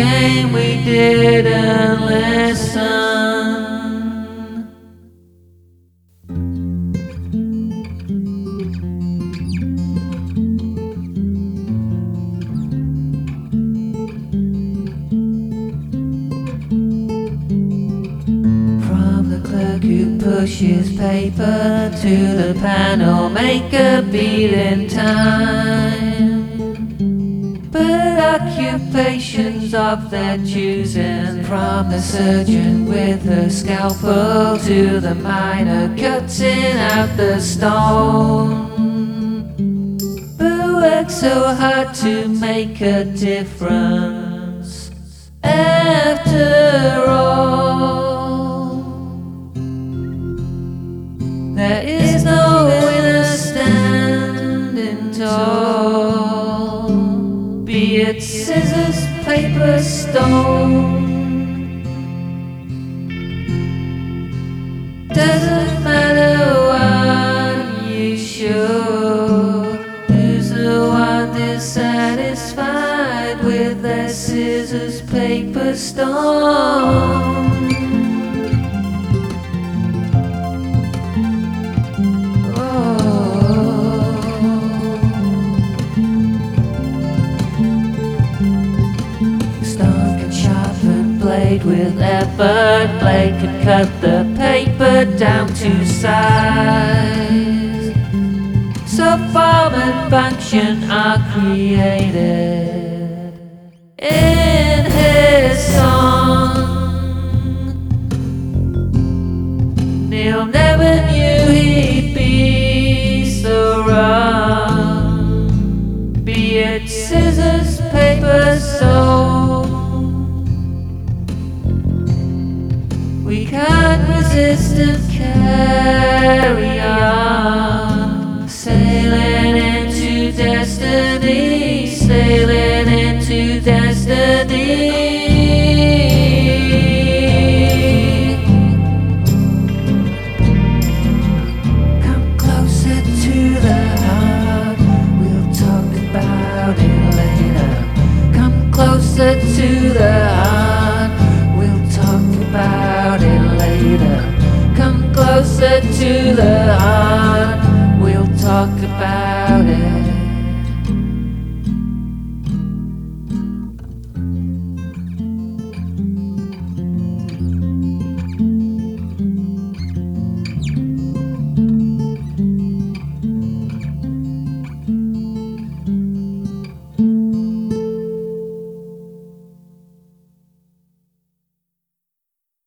and we didn't listen. From the clerk who pushes paper to the panel maker beating time. Occupations of their choosing, from the surgeon with a scalpel to the miner cutting out the stone. But work so hard to make a difference. After all, stone. Doesn't matter what you show. Who's the one dissatisfied with their scissors, paper? Stone blade with effort. Blade could cut the paper down to size. So form and function are created in his song. Neil never knew he'd be so wrong. Be it scissors, We can't resist and carry on. Sailing into destiny, sailing into destiny. Come closer to the heart. We'll talk about it later. Come closer to the heart. To the